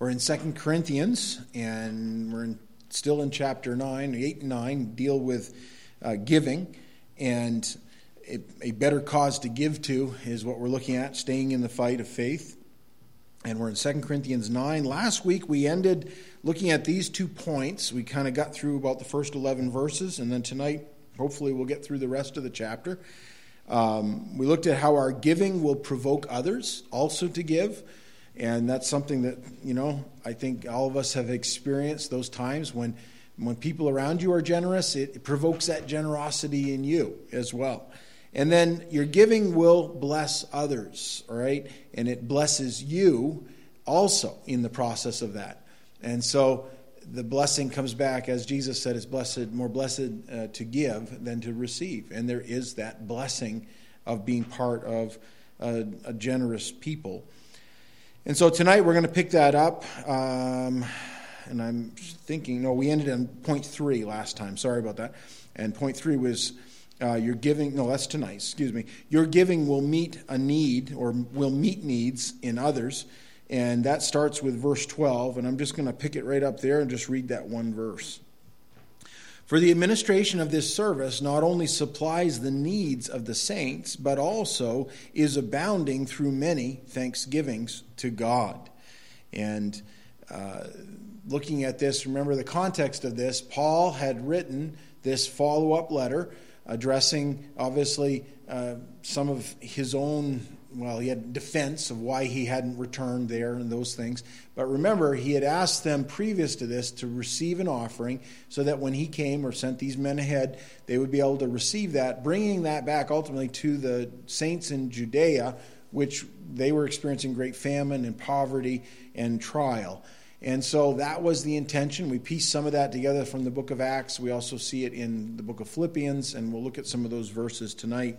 We're in Second Corinthians, and we're in, still in chapter 9, 8 and 9, deal with uh, giving. And a, a better cause to give to is what we're looking at, staying in the fight of faith. And we're in 2 Corinthians 9. Last week we ended looking at these two points. We kind of got through about the first 11 verses, and then tonight, hopefully, we'll get through the rest of the chapter. Um, we looked at how our giving will provoke others also to give. And that's something that, you know, I think all of us have experienced those times when, when people around you are generous, it, it provokes that generosity in you as well. And then your giving will bless others, all right? And it blesses you also in the process of that. And so the blessing comes back, as Jesus said, it's blessed, more blessed uh, to give than to receive. And there is that blessing of being part of a, a generous people. And so tonight we're going to pick that up. Um, and I'm thinking, no, we ended on point three last time. Sorry about that. And point three was uh, your giving, no, that's tonight, excuse me. Your giving will meet a need or will meet needs in others. And that starts with verse 12. And I'm just going to pick it right up there and just read that one verse. For the administration of this service not only supplies the needs of the saints, but also is abounding through many thanksgivings to God. And uh, looking at this, remember the context of this. Paul had written this follow up letter addressing, obviously, uh, some of his own well, he had defense of why he hadn't returned there and those things. But remember, he had asked them previous to this to receive an offering so that when he came or sent these men ahead, they would be able to receive that, bringing that back ultimately to the saints in Judea, which they were experiencing great famine and poverty and trial. And so that was the intention. We piece some of that together from the book of Acts. We also see it in the book of Philippians, and we'll look at some of those verses tonight.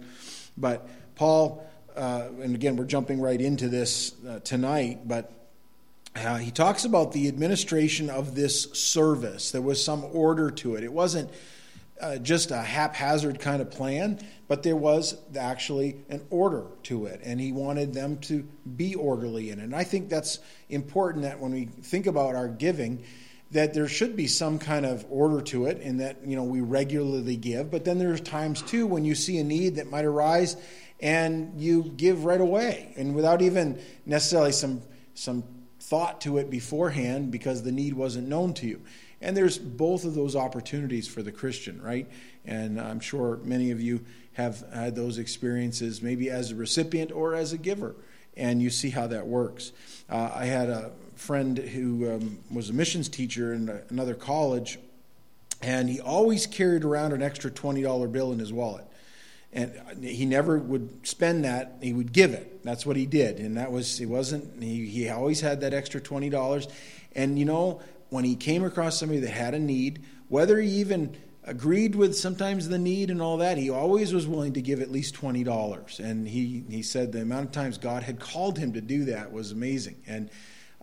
But Paul uh, and again, we're jumping right into this uh, tonight, but uh, he talks about the administration of this service. There was some order to it. It wasn't uh, just a haphazard kind of plan, but there was actually an order to it, and he wanted them to be orderly in it. And I think that's important that when we think about our giving, that there should be some kind of order to it and that you know we regularly give but then there's times too when you see a need that might arise and you give right away and without even necessarily some some thought to it beforehand because the need wasn't known to you. And there's both of those opportunities for the Christian, right? And I'm sure many of you have had those experiences maybe as a recipient or as a giver, and you see how that works. Uh, I had a friend who um, was a missions teacher in another college, and he always carried around an extra $20 bill in his wallet and he never would spend that he would give it. That's what he did. And that was he wasn't he, he always had that extra $20 and you know when he came across somebody that had a need whether he even agreed with sometimes the need and all that he always was willing to give at least $20 and he, he said the amount of times god had called him to do that was amazing. And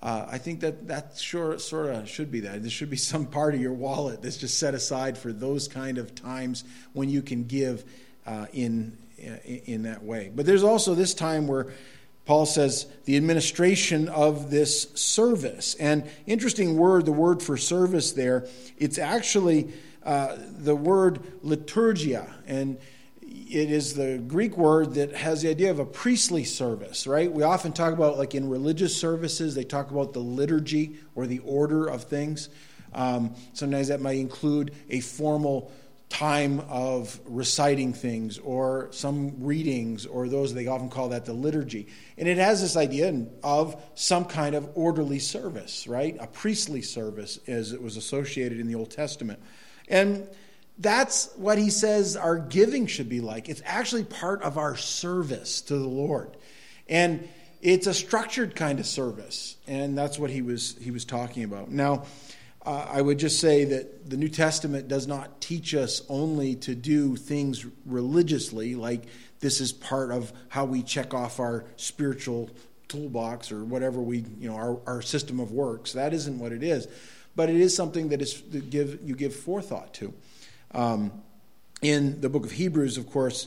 uh, I think that that sure, sort of should be that. There should be some part of your wallet that's just set aside for those kind of times when you can give uh, in, in that way. But there's also this time where Paul says the administration of this service. And interesting word, the word for service there, it's actually uh, the word liturgia. And it is the Greek word that has the idea of a priestly service, right? We often talk about, like in religious services, they talk about the liturgy or the order of things. Um, sometimes that might include a formal time of reciting things or some readings or those they often call that the liturgy. And it has this idea of some kind of orderly service right? A priestly service as it was associated in the old testament. And that's what he says our giving should be like. It's actually part of our service to the lord. And it's a structured kind of service. And that's what he was he was talking about. Now uh, I would just say that the New Testament does not teach us only to do things religiously, like this is part of how we check off our spiritual toolbox or whatever we, you know, our, our system of works. That isn't what it is. But it is something that is that give you give forethought to. Um, in the book of Hebrews, of course,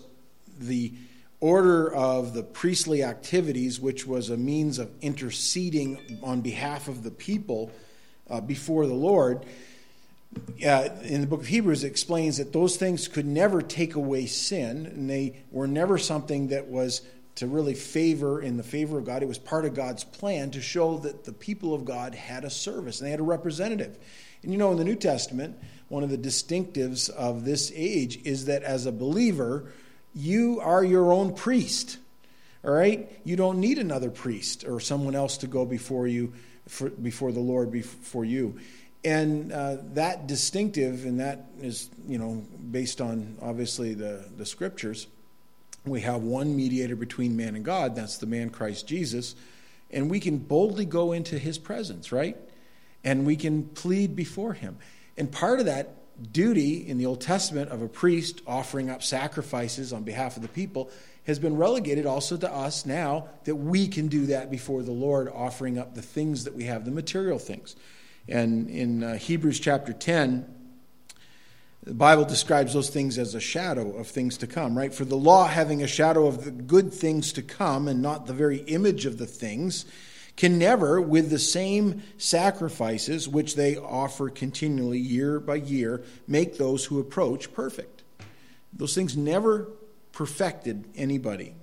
the order of the priestly activities, which was a means of interceding on behalf of the people uh, before the Lord, uh, in the book of Hebrews, it explains that those things could never take away sin, and they were never something that was to really favor in the favor of God. It was part of God's plan to show that the people of God had a service and they had a representative. And you know, in the New Testament, one of the distinctives of this age is that as a believer, you are your own priest. All right? You don't need another priest or someone else to go before you, for, before the Lord, before you. And uh, that distinctive, and that is, you know, based on obviously the, the scriptures, we have one mediator between man and God, that's the man Christ Jesus, and we can boldly go into his presence, right? And we can plead before him. And part of that duty in the Old Testament of a priest offering up sacrifices on behalf of the people has been relegated also to us now that we can do that before the Lord, offering up the things that we have, the material things. And in uh, Hebrews chapter 10, the Bible describes those things as a shadow of things to come, right? For the law having a shadow of the good things to come and not the very image of the things, can never, with the same sacrifices which they offer continually year by year, make those who approach perfect. Those things never perfected anybody.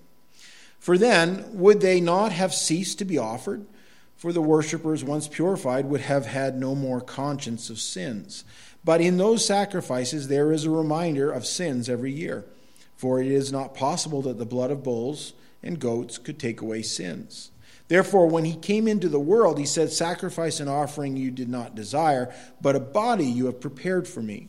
For then, would they not have ceased to be offered? For the worshippers, once purified, would have had no more conscience of sins. But in those sacrifices, there is a reminder of sins every year. For it is not possible that the blood of bulls and goats could take away sins. Therefore, when he came into the world, he said, Sacrifice and offering you did not desire, but a body you have prepared for me.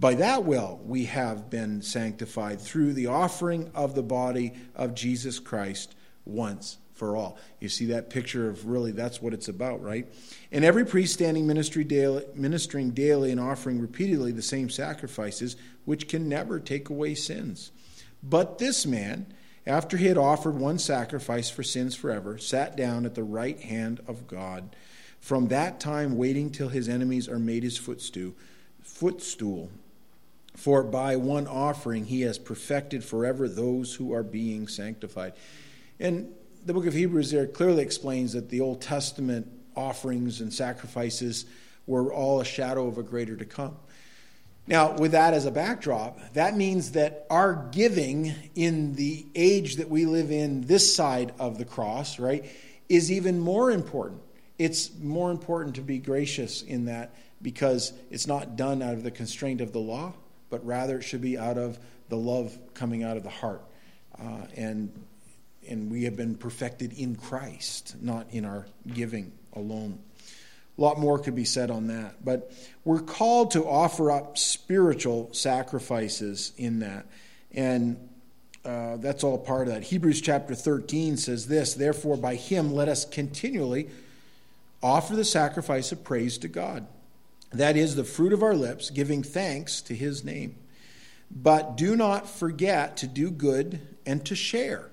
By that will we have been sanctified through the offering of the body of Jesus Christ once for all. You see that picture of really that's what it's about, right? And every priest standing ministry daily, ministering daily and offering repeatedly the same sacrifices, which can never take away sins. But this man, after he had offered one sacrifice for sins forever, sat down at the right hand of God. From that time, waiting till his enemies are made his footstool. Footstool. For by one offering he has perfected forever those who are being sanctified. And the book of Hebrews there clearly explains that the Old Testament offerings and sacrifices were all a shadow of a greater to come. Now, with that as a backdrop, that means that our giving in the age that we live in, this side of the cross, right, is even more important. It's more important to be gracious in that because it's not done out of the constraint of the law, but rather it should be out of the love coming out of the heart. Uh, and and we have been perfected in Christ, not in our giving alone. A lot more could be said on that, but we're called to offer up spiritual sacrifices in that. And uh, that's all part of that. Hebrews chapter 13 says this Therefore, by him let us continually offer the sacrifice of praise to God. That is the fruit of our lips, giving thanks to his name. But do not forget to do good and to share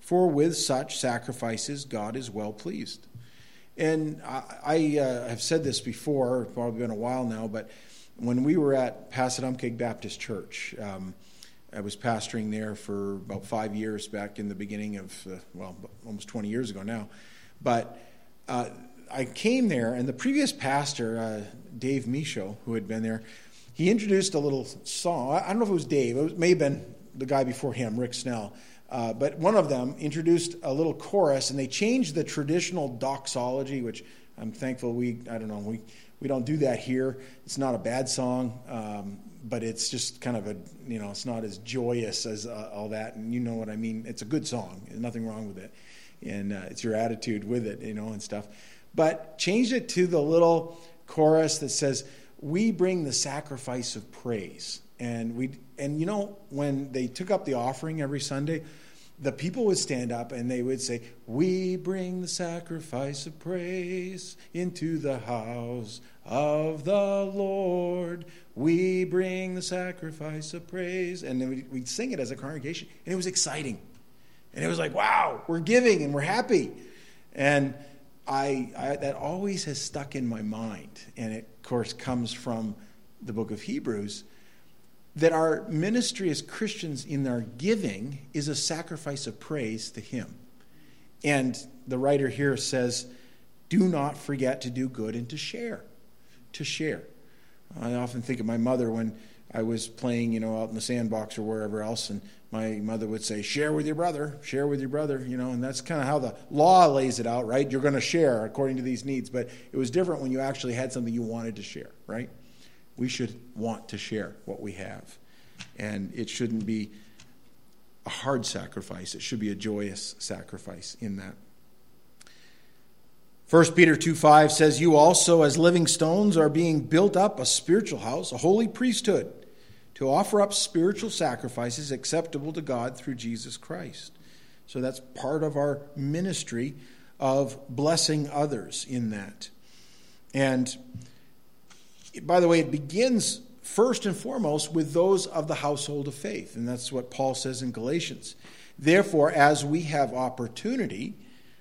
for with such sacrifices God is well pleased. And I, I uh, have said this before, probably been a while now, but when we were at Passadumkeag Baptist Church, um, I was pastoring there for about five years back in the beginning of, uh, well, almost 20 years ago now. But uh, I came there, and the previous pastor, uh, Dave Michaud, who had been there, he introduced a little song. I don't know if it was Dave, it may have been the guy before him, Rick Snell. Uh, but one of them introduced a little chorus, and they changed the traditional doxology, which I'm thankful we, I don't know, we, we don't do that here. It's not a bad song, um, but it's just kind of a, you know, it's not as joyous as uh, all that. And you know what I mean? It's a good song, There's nothing wrong with it. And uh, it's your attitude with it, you know, and stuff. But changed it to the little chorus that says, We bring the sacrifice of praise. And we and you know when they took up the offering every Sunday, the people would stand up and they would say, We bring the sacrifice of praise into the house of the Lord. We bring the sacrifice of praise. And then we'd sing it as a congregation. And it was exciting. And it was like, wow, we're giving and we're happy. And I, I that always has stuck in my mind. And it, of course, comes from the book of Hebrews that our ministry as Christians in our giving is a sacrifice of praise to Him. And the writer here says, do not forget to do good and to share. To share. I often think of my mother when I was playing, you know, out in the sandbox or wherever else, and my mother would say, share with your brother, share with your brother, you know, and that's kind of how the law lays it out, right? You're going to share according to these needs. But it was different when you actually had something you wanted to share, right? We should want to share what we have and it shouldn't be a hard sacrifice. It should be a joyous sacrifice in that. 1 Peter 2 5 says, You also, as living stones, are being built up a spiritual house, a holy priesthood, to offer up spiritual sacrifices acceptable to God through Jesus Christ. So that's part of our ministry of blessing others in that. And by the way, it begins first and foremost with those of the household of faith. And that's what Paul says in Galatians. Therefore, as we have opportunity,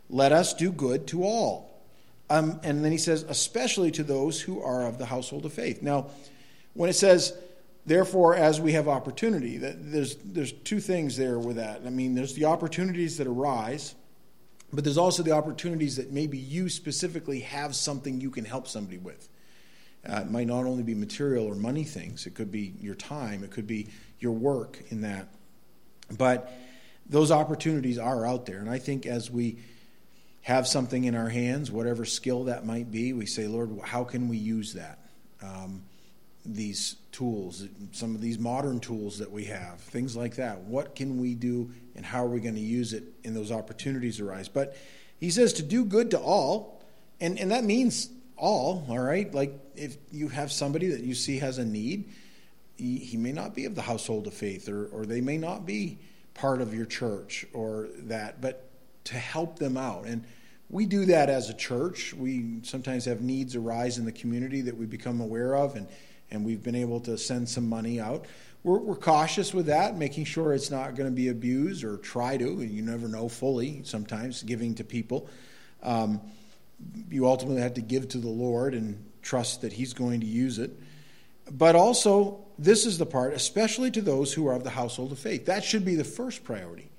let us do good to all. Um, and then he says, especially to those who are of the household of faith. Now, when it says, therefore, as we have opportunity, there's, there's two things there with that. I mean, there's the opportunities that arise, but there's also the opportunities that maybe you specifically have something you can help somebody with. Uh, it might not only be material or money things, it could be your time, it could be your work in that. But those opportunities are out there. And I think as we have something in our hands, whatever skill that might be, we say, Lord, how can we use that? Um, these tools, some of these modern tools that we have, things like that. What can we do and how are we going to use it in those opportunities arise? But he says to do good to all, and, and that means all, all right? Like if you have somebody that you see has a need, he, he may not be of the household of faith or, or they may not be part of your church or that, but to help them out. And we do that as a church. We sometimes have needs arise in the community that we become aware of, and, and we've been able to send some money out. We're, we're cautious with that, making sure it's not going to be abused or try to, you never know fully sometimes giving to people. Um, you ultimately have to give to the Lord and trust that He's going to use it. But also, this is the part, especially to those who are of the household of faith. That should be the first priority.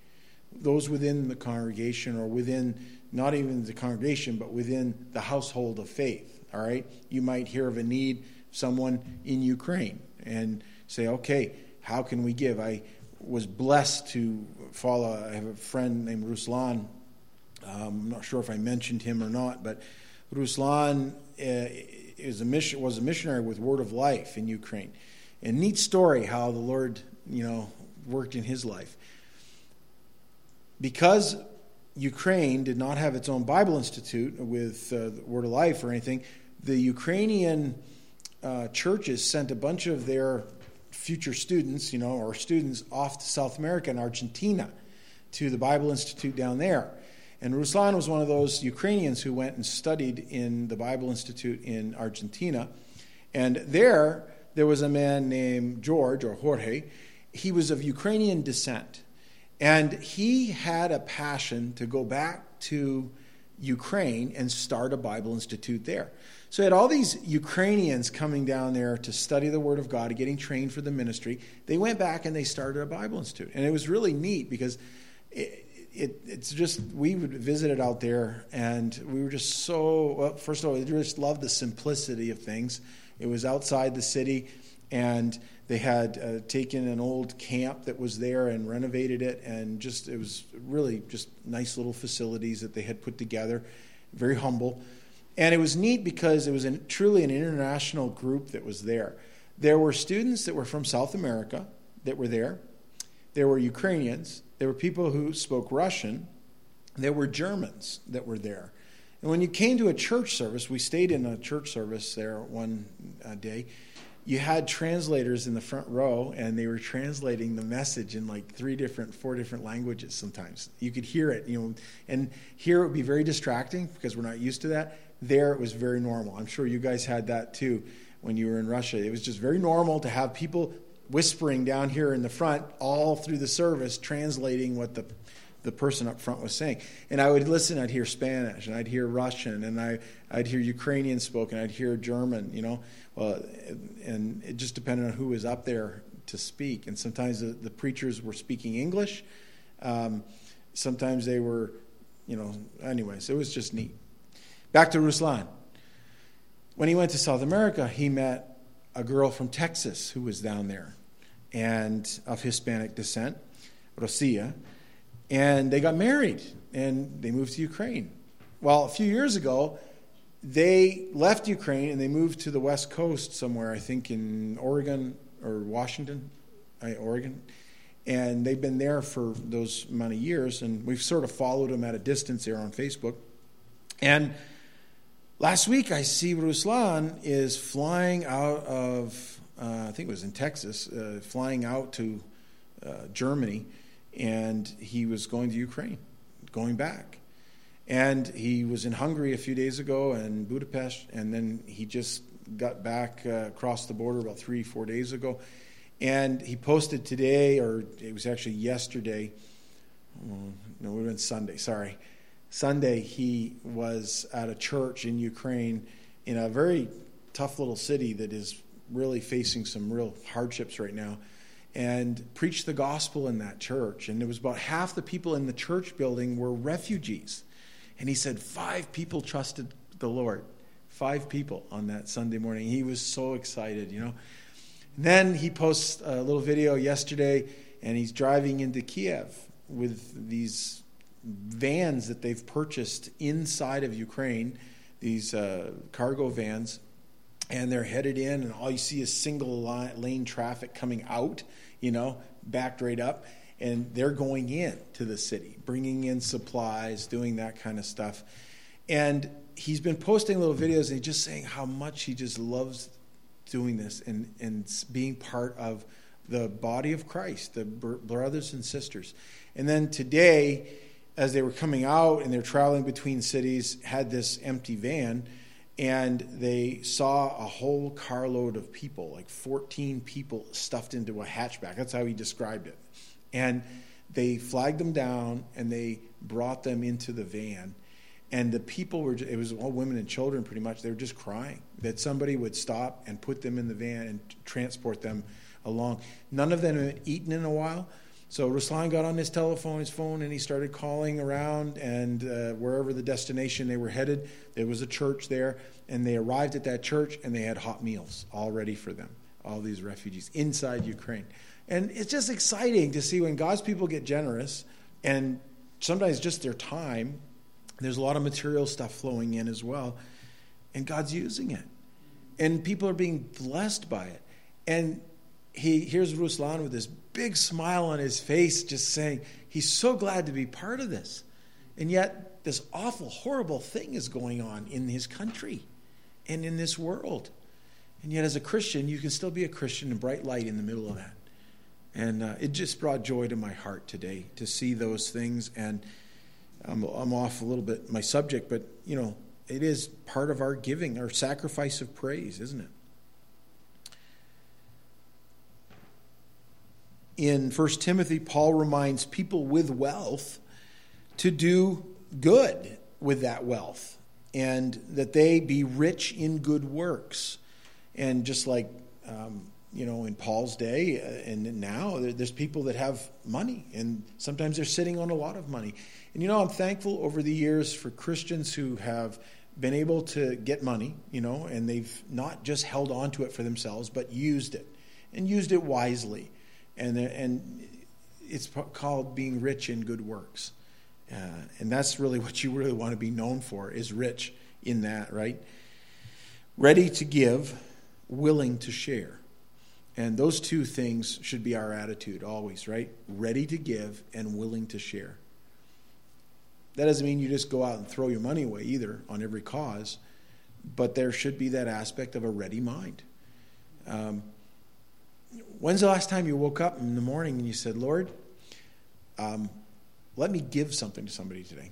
Those within the congregation or within not even the congregation, but within the household of faith. All right? You might hear of a need, someone in Ukraine, and say, okay, how can we give? I was blessed to follow, I have a friend named Ruslan um, I'm not sure if I mentioned him or not, but Ruslan uh, is a mission, was a missionary with Word of Life in Ukraine. And neat story how the Lord, you know, worked in his life. Because Ukraine did not have its own Bible Institute with uh, Word of Life or anything, the Ukrainian uh, churches sent a bunch of their future students, you know, or students off to South America and Argentina to the Bible Institute down there. And Ruslan was one of those Ukrainians who went and studied in the Bible Institute in Argentina. And there, there was a man named George or Jorge. He was of Ukrainian descent. And he had a passion to go back to Ukraine and start a Bible Institute there. So he had all these Ukrainians coming down there to study the Word of God, getting trained for the ministry. They went back and they started a Bible Institute. And it was really neat because it, it, it's just we would visit it out there, and we were just so. Well, first of all, we just loved the simplicity of things. It was outside the city, and they had uh, taken an old camp that was there and renovated it, and just it was really just nice little facilities that they had put together. Very humble, and it was neat because it was an, truly an international group that was there. There were students that were from South America that were there. There were Ukrainians there were people who spoke Russian. There were Germans that were there. And when you came to a church service, we stayed in a church service there one uh, day. you had translators in the front row and they were translating the message in like three different four different languages sometimes you could hear it you know and here it would be very distracting because we're not used to that there it was very normal i'm sure you guys had that too when you were in russia it was just very normal to have people whispering down here in the front all through the service translating what the the person up front was saying. And I would listen, I'd hear Spanish, and I'd hear Russian, and I, I'd hear Ukrainian spoken, I'd hear German, you know. And it just depended on who was up there to speak. And sometimes the, the preachers were speaking English. Um, sometimes they were, you know, anyways, it was just neat. Back to Ruslan. When he went to South America, he met a girl from Texas who was down there and of Hispanic descent, Rosia and they got married and they moved to Ukraine. Well, a few years ago, they left Ukraine and they moved to the West Coast somewhere, I think in Oregon or Washington, Oregon. And they've been there for those of years, and we've sort of followed them at a distance there on Facebook. And last week, I see Ruslan is flying out of, uh, I think it was in Texas, uh, flying out to uh, Germany and he was going to Ukraine, going back. And he was in Hungary a few days ago and Budapest, and then he just got back uh, across the border about three, four days ago. And he posted today, or it was actually yesterday, oh, no, it would have been Sunday, sorry. Sunday, he was at a church in Ukraine in a very tough little city that is really facing some real hardships right now and preached the gospel in that church. And it was about half the people in the church building were refugees. And he said five people trusted the Lord. Five people on that Sunday morning. He was so excited, you know. And then he posts a little video yesterday, and he's driving into Kiev with these vans that they've purchased inside of Ukraine, these uh, cargo vans and they're headed in, and all you see is single lane traffic coming out, you know, backed right up, and they're going in to the city, bringing in supplies, doing that kind of stuff. And he's been posting little videos and he's just saying how much he just loves doing this and, and being part of the body of Christ, the brothers and sisters. And then today, as they were coming out and they're traveling between cities, had this empty van and they saw a whole carload of people, like 14 people stuffed into a hatchback. That's how he described it. And they flagged them down and they brought them into the van. And the people were, it was all women and children pretty much. They were just crying that somebody would stop and put them in the van and transport them along. None of them had eaten in a while. So Ruslan got on his telephone, his phone, and he started calling around, and uh, wherever the destination they were headed, there was a church there, and they arrived at that church, and they had hot meals all ready for them, all these refugees inside Ukraine. And it's just exciting to see when God's people get generous, and sometimes just their time. There's a lot of material stuff flowing in as well, and God's using it, and people are being blessed by it. And he here's Ruslan with this big smile on his face, just saying he's so glad to be part of this. And yet, this awful, horrible thing is going on in his country and in this world. And yet, as a Christian, you can still be a Christian and bright light in the middle of that. And uh, it just brought joy to my heart today to see those things. And I'm, I'm off a little bit my subject, but you know, it is part of our giving, our sacrifice of praise, isn't it? In 1 Timothy, Paul reminds people with wealth to do good with that wealth and that they be rich in good works. And just like, um, you know, in Paul's day uh, and now, there's people that have money, and sometimes they're sitting on a lot of money. And, you know, I'm thankful over the years for Christians who have been able to get money, you know, and they've not just held on to it for themselves, but used it and used it wisely and and it's called being rich in good works, uh, and that's really what you really want to be known for is rich in that, right? Ready to give, willing to share. And those two things should be our attitude always, right? Ready to give and willing to share. That doesn't mean you just go out and throw your money away either on every cause, but there should be that aspect of a ready mind. Um, when's the last time you woke up in the morning and you said, Lord, um, let me give something to somebody today?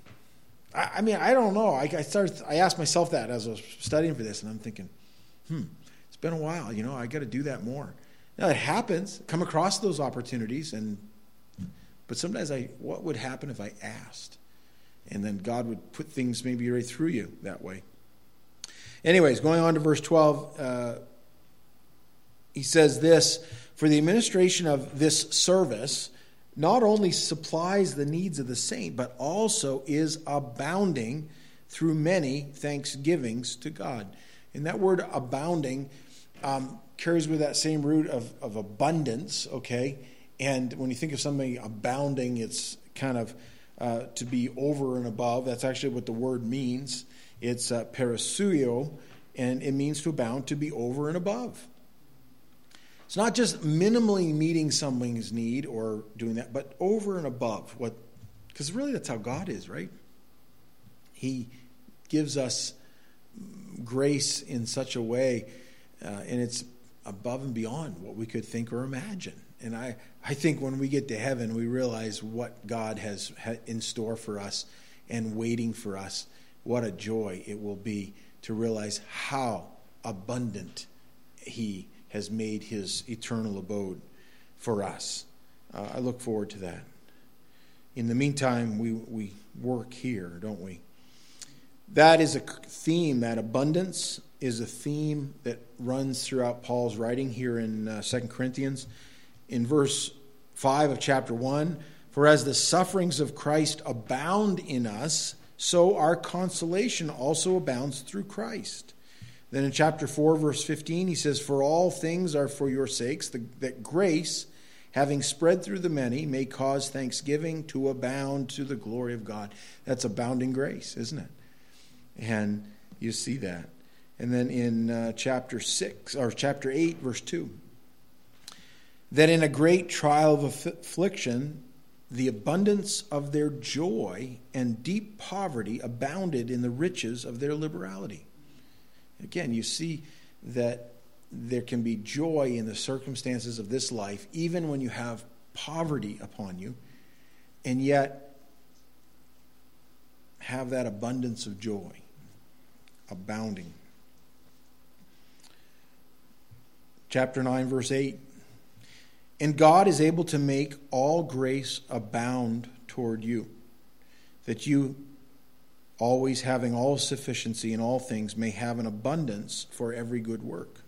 I, I mean, I don't know. I, I started. I asked myself that as I was studying for this, and I'm thinking, hmm, it's been a while. You know, I got to do that more. Now it happens. Come across those opportunities, and but sometimes I, what would happen if I asked, and then God would put things maybe right through you that way. Anyways, going on to verse 12, uh, he says this For the administration of this service not only supplies the needs of the saint, but also is abounding through many thanksgivings to God. And that word abounding um, carries with that same root of, of abundance, okay? And when you think of something abounding, it's kind of uh, to be over and above. That's actually what the word means. It's uh, perisseuo, and it means to abound, to be over and above. It's not just minimally meeting someone's need or doing that, but over and above what, because really that's how God is, right? He gives us grace in such a way, uh, and it's above and beyond what we could think or imagine. And I, I think when we get to heaven, we realize what God has in store for us and waiting for us. What a joy it will be to realize how abundant He has made His eternal abode for us. Uh, I look forward to that. In the meantime, we, we work here, don't we? That is a theme, that abundance is a theme that runs throughout Paul's writing here in uh, 2 Corinthians. In verse 5 of chapter 1, for as the sufferings of Christ abound in us, so our consolation also abounds through Christ. Then in chapter 4, verse 15, he says, For all things are for your sakes, that grace, having spread through the many, may cause thanksgiving to abound to the glory of God. That's abounding grace, isn't it? And you see that. And then in uh, chapter 6, or chapter 8, verse 2, that in a great trial of affliction, the abundance of their joy and deep poverty abounded in the riches of their liberality. Again, you see that there can be joy in the circumstances of this life, even when you have poverty upon you, and yet have that abundance of joy abounding. Chapter 9, verse 8 and God is able to make all grace abound toward you, that you, always having all sufficiency in all things, may have an abundance for every good work.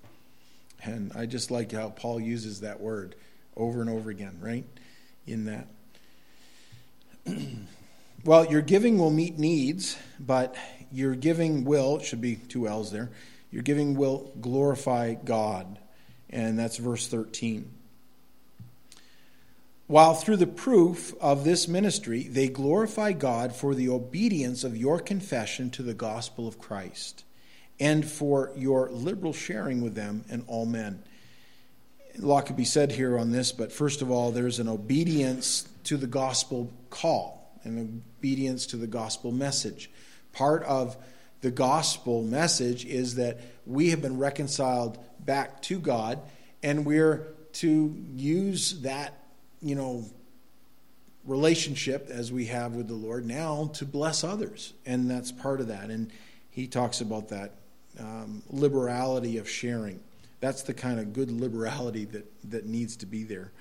And I just like how Paul uses that word over and over again, right? In that. well, your giving will meet needs, but your giving will, it should be two L's there, your giving will glorify God. And that's verse 13 while through the proof of this ministry they glorify God for the obedience of your confession to the gospel of Christ and for your liberal sharing with them and all men. A lot could be said here on this, but first of all, there's an obedience to the gospel call, an obedience to the gospel message. Part of the gospel message is that we have been reconciled back to God, and we're to use that you know, relationship as we have with the Lord now to bless others. And that's part of that. And he talks about that um, liberality of sharing. That's the kind of good liberality that, that needs to be there.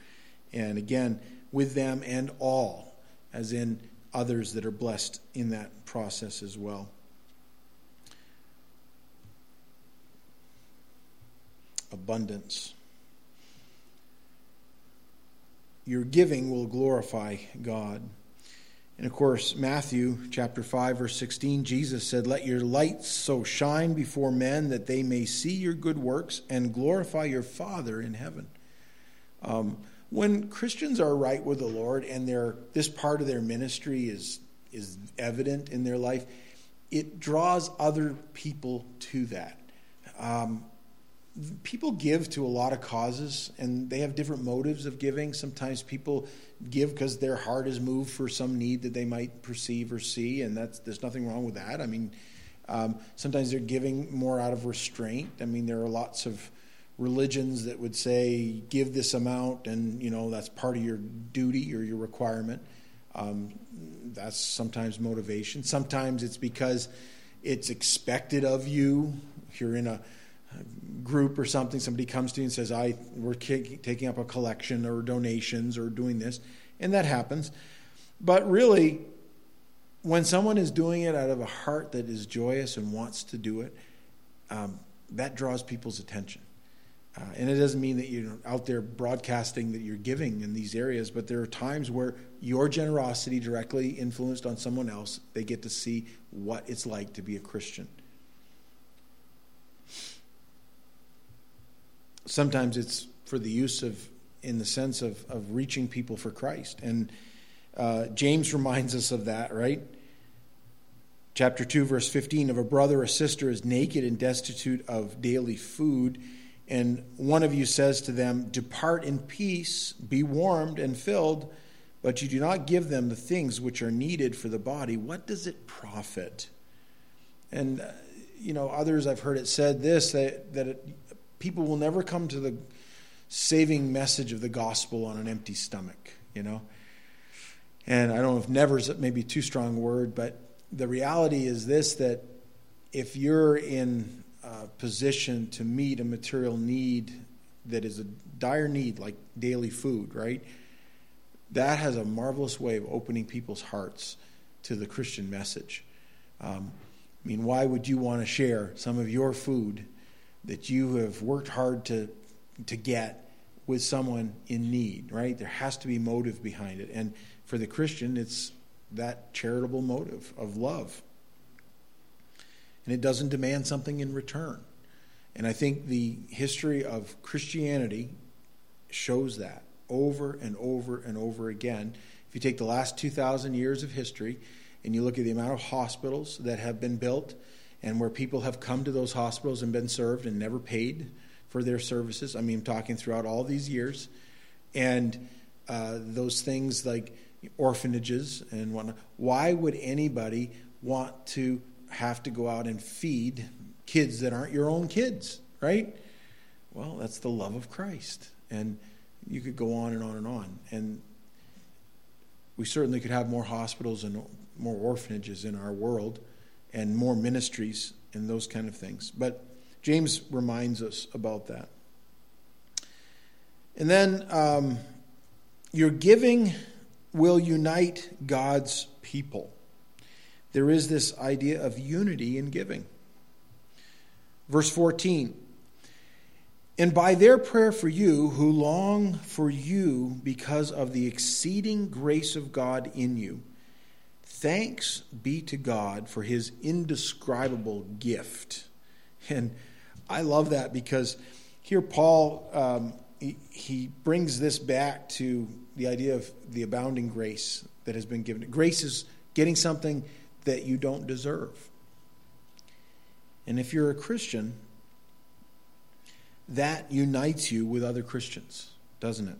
And again, with them and all, as in others that are blessed in that process as well. Abundance your giving will glorify God. And of course, Matthew chapter 5 verse 16, Jesus said, "Let your light so shine before men that they may see your good works and glorify your Father in heaven." Um, when Christians are right with the Lord and their this part of their ministry is is evident in their life, it draws other people to that. Um, people give to a lot of causes and they have different motives of giving. Sometimes people give because their heart is moved for some need that they might perceive or see, and that's there's nothing wrong with that. I mean, um, sometimes they're giving more out of restraint. I mean, there are lots of religions that would say give this amount and you know that's part of your duty or your requirement um, that's sometimes motivation sometimes it's because it's expected of you you're in a group or something somebody comes to you and says i we're taking up a collection or donations or doing this and that happens but really when someone is doing it out of a heart that is joyous and wants to do it um, that draws people's attention uh, and it doesn't mean that you're out there broadcasting that you're giving in these areas, but there are times where your generosity directly influenced on someone else, they get to see what it's like to be a Christian. Sometimes it's for the use of, in the sense of, of reaching people for Christ. And uh, James reminds us of that, right? Chapter 2, verse 15 of a brother or sister is naked and destitute of daily food and one of you says to them, Depart in peace, be warmed and filled, but you do not give them the things which are needed for the body, what does it profit? And, uh, you know, others I've heard it said this that, that it, people will never come to the saving message of the gospel on an empty stomach, you know? And I don't know if never is maybe too strong a word, but the reality is this that if you're in uh, position to meet a material need that is a dire need, like daily food, right? That has a marvelous way of opening people's hearts to the Christian message. Um, I mean, why would you want to share some of your food that you have worked hard to, to get with someone in need, right? There has to be motive behind it. And for the Christian, it's that charitable motive of love and it doesn't demand something in return. And I think the history of Christianity shows that over and over and over again. If you take the last 2,000 years of history and you look at the amount of hospitals that have been built and where people have come to those hospitals and been served and never paid for their services, I mean, I'm talking throughout all these years, and uh, those things like orphanages and whatnot, why would anybody want to have to go out and feed kids that aren't your own kids, right? Well, that's the love of Christ. And you could go on and on and on. And we certainly could have more hospitals and more orphanages in our world and more ministries and those kind of things. But James reminds us about that. And then um, your giving will unite God's people there is this idea of unity in giving. Verse 14 And by their prayer for you, who long for you because of the exceeding grace of God in you, thanks be to God for his indescribable gift. And I love that because here Paul um, he, he brings this back to the idea of the abounding grace that has been given. Grace is getting something that you don't deserve. And if you're a Christian, that unites you with other Christians, doesn't it?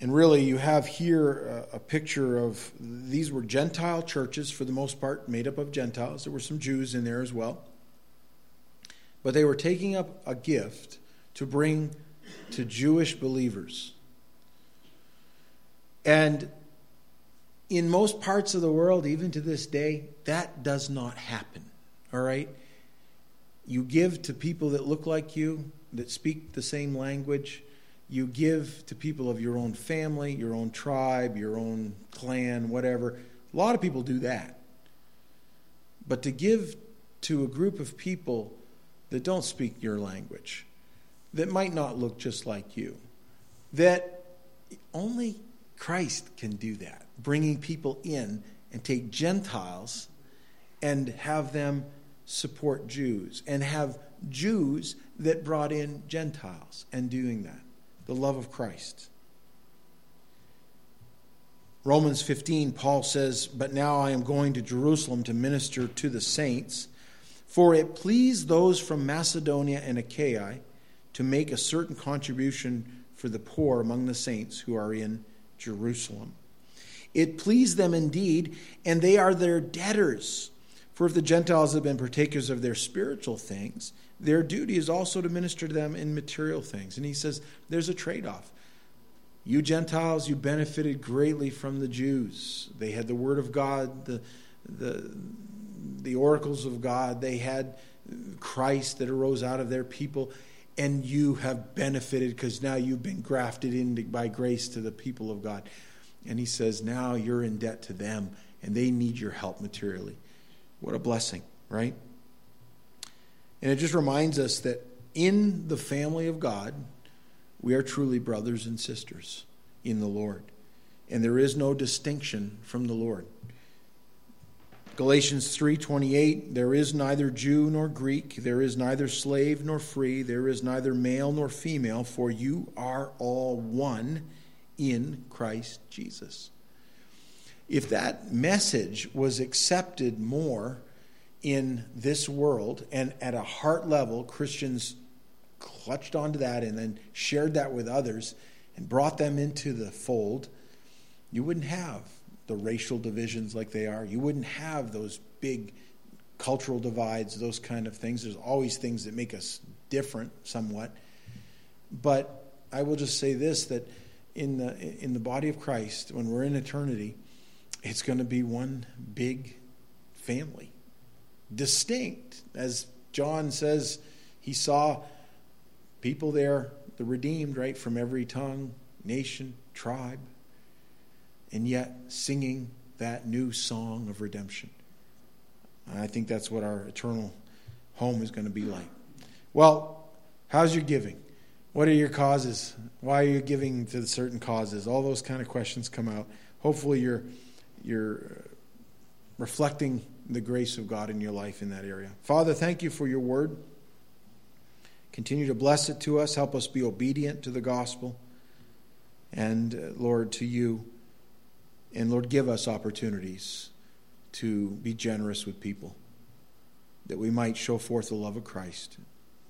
And really, you have here a, a, picture of these were Gentile churches for the most part, made up of Gentiles. There were some Jews in there as well. But they were taking up a gift to bring to Jewish believers. And in most parts of the world, even to this day, that does not happen. All right? You give to people that look like you, that speak the same language. You give to people of your own family, your own tribe, your own clan, whatever. A lot of people do that. But to give to a group of people that don't speak your language, that might not look just like you, that only Christ can do that bringing people in and take Gentiles and have them support Jews and have Jews that brought in Gentiles and doing that. The love of Christ. Romans 15, Paul says, But now I am going to Jerusalem to minister to the saints, for it pleased those from Macedonia and Achaia to make a certain contribution for the poor among the saints who are in Jerusalem. It pleased them indeed, and they are their debtors. For if the Gentiles have been partakers of their spiritual things, their duty is also to minister to them in material things. And he says there's a trade off. You Gentiles, you benefited greatly from the Jews. They had the Word of God, the, the, the oracles of God, they had Christ that arose out of their people, and you have benefited because now you've been grafted in by grace to the people of God. And he says, now you're in debt to them, and they need your help materially. What a blessing, right? And it just reminds us that in the family of God, we are truly brothers and sisters in the Lord. And there is no distinction from the Lord. Galatians 3:28 There is neither Jew nor Greek there is neither slave nor free there is neither male nor female for you are all one in Christ Jesus if that message was accepted more in this world and at a heart level, Christians clutched onto that and then shared that with others and brought them into the fold, you wouldn't have the racial divisions like they are. You wouldn't have those big cultural divides, those kind of things. There's always things that make us different somewhat. But I will just say this that in the in the body of Christ, when we're in eternity, it's going to be one big family, distinct. As John says, he saw people there, the redeemed, right, from every tongue, nation, tribe, and yet singing that new song of redemption. I think that's what our eternal home is going to be like. Well, how's your giving? What are your causes? Why are you giving to certain causes? All those kind of questions come out. Hopefully, you're you're reflecting the grace of God in your life in that area. Father, thank you for your word. Continue to bless it to us. Help us be obedient to the gospel. And, uh, Lord, to you. And, Lord, give us opportunities to be generous with people that we might show forth the love of Christ.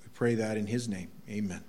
We pray that in his name. Amen.